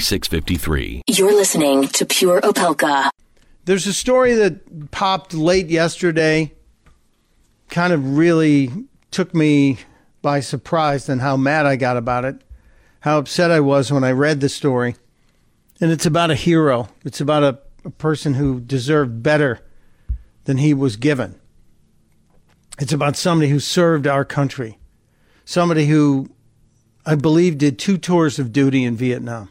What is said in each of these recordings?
4653. You're listening to Pure Opelka. There's a story that popped late yesterday, kind of really took me by surprise and how mad I got about it, how upset I was when I read the story. And it's about a hero, it's about a, a person who deserved better than he was given. It's about somebody who served our country, somebody who I believe did two tours of duty in Vietnam.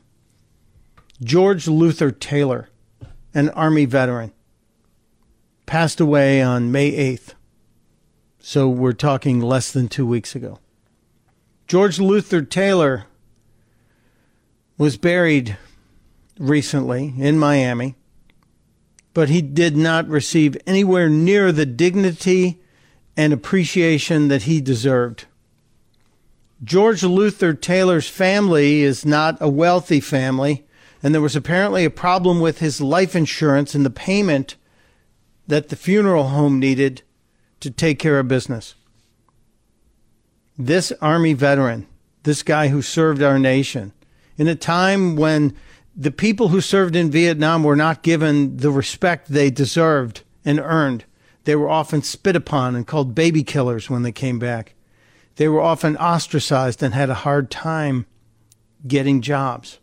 George Luther Taylor, an Army veteran, passed away on May 8th. So we're talking less than two weeks ago. George Luther Taylor was buried recently in Miami, but he did not receive anywhere near the dignity and appreciation that he deserved. George Luther Taylor's family is not a wealthy family and there was apparently a problem with his life insurance and the payment that the funeral home needed to take care of business. This Army veteran, this guy who served our nation, in a time when the people who served in Vietnam were not given the respect they deserved and earned. They were often spit upon and called baby killers when they came back. They were often ostracized and had a hard time getting jobs.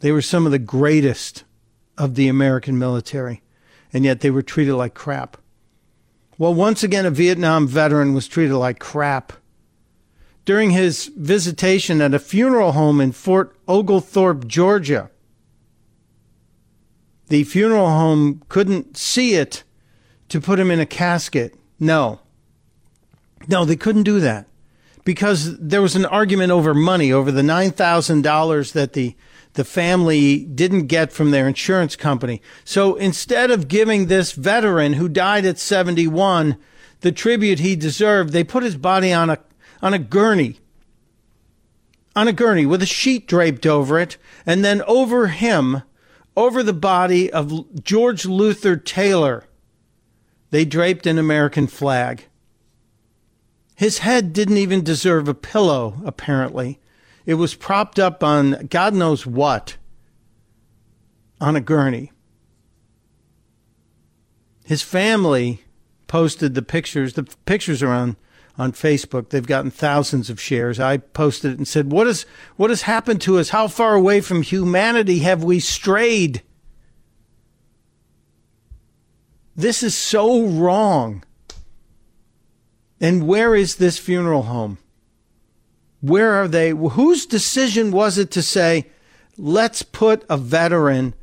They were some of the greatest of the American military, and yet they were treated like crap. Well, once again, a Vietnam veteran was treated like crap. During his visitation at a funeral home in Fort Oglethorpe, Georgia, the funeral home couldn't see it to put him in a casket. No. No, they couldn't do that because there was an argument over money, over the $9,000 that the the family didn't get from their insurance company. So instead of giving this veteran who died at 71 the tribute he deserved, they put his body on a on a gurney. On a gurney with a sheet draped over it, and then over him, over the body of George Luther Taylor, they draped an American flag. His head didn't even deserve a pillow, apparently. It was propped up on God knows what on a gurney. His family posted the pictures. The pictures are on, on Facebook. They've gotten thousands of shares. I posted it and said, what, is, what has happened to us? How far away from humanity have we strayed? This is so wrong. And where is this funeral home? Where are they? Whose decision was it to say, let's put a veteran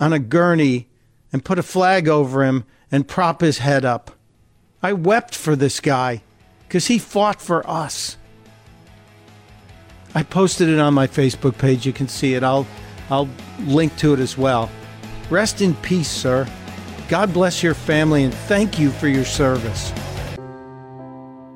on a gurney and put a flag over him and prop his head up? I wept for this guy because he fought for us. I posted it on my Facebook page. You can see it. I'll, I'll link to it as well. Rest in peace, sir. God bless your family and thank you for your service.